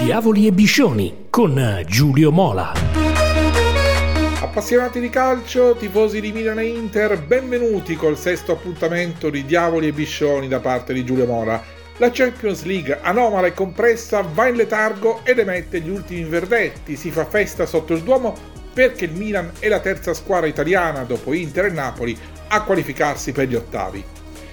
Diavoli e Biscioni con Giulio Mola. Appassionati di calcio, tifosi di Milan e Inter, benvenuti col sesto appuntamento di Diavoli e Biscioni da parte di Giulio Mola. La Champions League, anomala e compressa, va in letargo ed emette gli ultimi verdetti. Si fa festa sotto il Duomo perché il Milan è la terza squadra italiana, dopo Inter e Napoli, a qualificarsi per gli ottavi.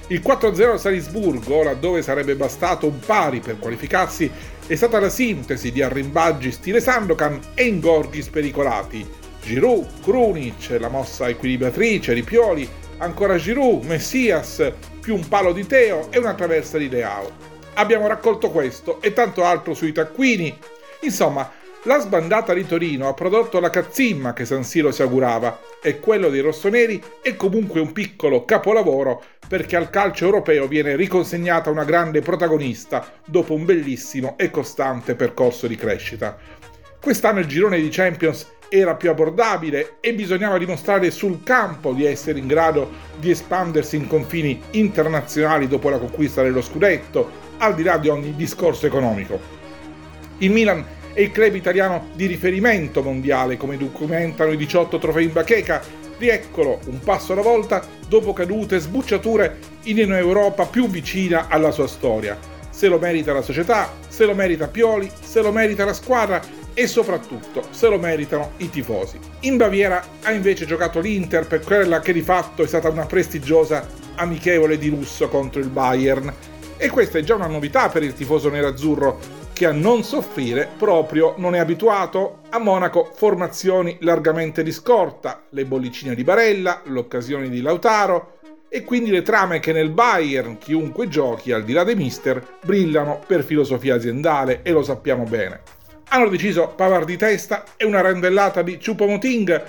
Il 4-0 a Salisburgo, laddove sarebbe bastato un pari per qualificarsi, è stata la sintesi di arrimbaggi stile Sandokan e ingorghi spericolati. Giroud, Krunic, la mossa equilibratrice di Pioli, ancora Giroud, Messias, più un palo di Teo e una traversa di Leao. Abbiamo raccolto questo e tanto altro sui taccuini. Insomma, la sbandata di Torino ha prodotto la cazzimma che San Siro si augurava e quello dei rossoneri è comunque un piccolo capolavoro perché al calcio europeo viene riconsegnata una grande protagonista dopo un bellissimo e costante percorso di crescita. Quest'anno il girone di Champions era più abbordabile e bisognava dimostrare sul campo di essere in grado di espandersi in confini internazionali dopo la conquista dello scudetto, al di là di ogni discorso economico. Il Milan è il club italiano di riferimento mondiale, come documentano i 18 trofei in bacheca. Rieccolo, un passo alla volta, dopo cadute sbucciature in un'Europa più vicina alla sua storia. Se lo merita la società, se lo merita Pioli, se lo merita la squadra e soprattutto se lo meritano i tifosi. In Baviera ha invece giocato l'Inter per quella che di fatto è stata una prestigiosa amichevole di lusso contro il Bayern. E questa è già una novità per il tifoso nerazzurro che a non soffrire proprio non è abituato. A Monaco formazioni largamente di scorta, le bollicine di Barella, l'occasione di Lautaro e quindi le trame che nel Bayern chiunque giochi al di là dei mister brillano per filosofia aziendale e lo sappiamo bene. Hanno deciso Pavar di testa e una rendellata di Choupo-Moting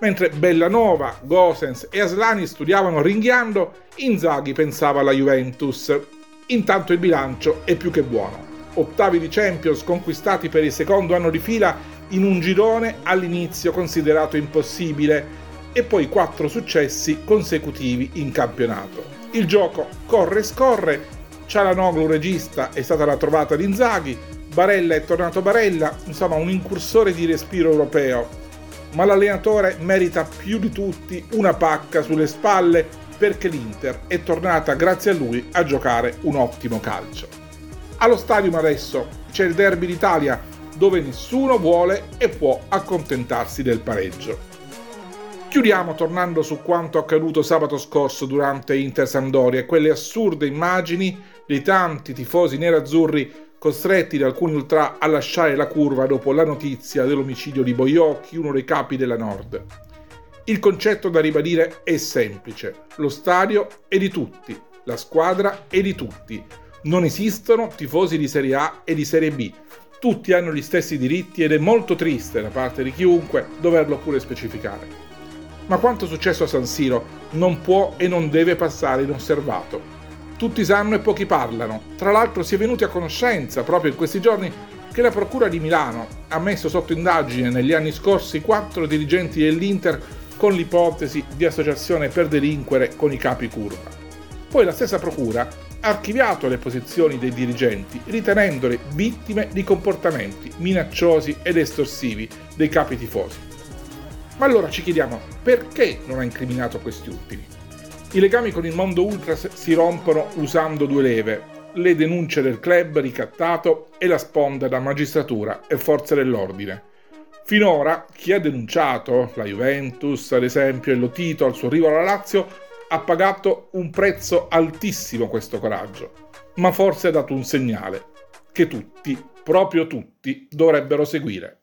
mentre Bellanova, Gosens e Aslani studiavano ringhiando, Inzaghi pensava alla Juventus. Intanto il bilancio è più che buono ottavi di Champions conquistati per il secondo anno di fila in un girone all'inizio considerato impossibile e poi quattro successi consecutivi in campionato. Il gioco corre e scorre, Cialanoglu regista è stata la trovata di Inzaghi, Barella è tornato Barella, insomma un incursore di respiro europeo. Ma l'allenatore merita più di tutti una pacca sulle spalle perché l'Inter è tornata grazie a lui a giocare un ottimo calcio. Allo stadium adesso c'è il derby d'Italia dove nessuno vuole e può accontentarsi del pareggio. Chiudiamo tornando su quanto accaduto sabato scorso durante Inter Sampdoria e quelle assurde immagini dei tanti tifosi nerazzurri costretti da alcuni ultra a lasciare la curva dopo la notizia dell'omicidio di Boiocchi, uno dei capi della Nord. Il concetto da ribadire è semplice: lo stadio è di tutti, la squadra è di tutti, non esistono tifosi di Serie A e di Serie B. Tutti hanno gli stessi diritti ed è molto triste da parte di chiunque doverlo pure specificare. Ma quanto successo a San Siro non può e non deve passare inosservato. Tutti sanno e pochi parlano. Tra l'altro si è venuti a conoscenza proprio in questi giorni che la Procura di Milano ha messo sotto indagine negli anni scorsi quattro dirigenti dell'Inter con l'ipotesi di associazione per delinquere con i capi curva. Poi la stessa Procura archiviato le posizioni dei dirigenti, ritenendole vittime di comportamenti minacciosi ed estorsivi dei capi tifosi. Ma allora ci chiediamo perché non ha incriminato questi ultimi? I legami con il mondo ultras si rompono usando due leve, le denunce del club ricattato e la sponda da magistratura e forze dell'ordine. Finora chi ha denunciato, la Juventus ad esempio e lo Tito al suo arrivo alla Lazio, ha pagato un prezzo altissimo questo coraggio, ma forse ha dato un segnale che tutti, proprio tutti, dovrebbero seguire.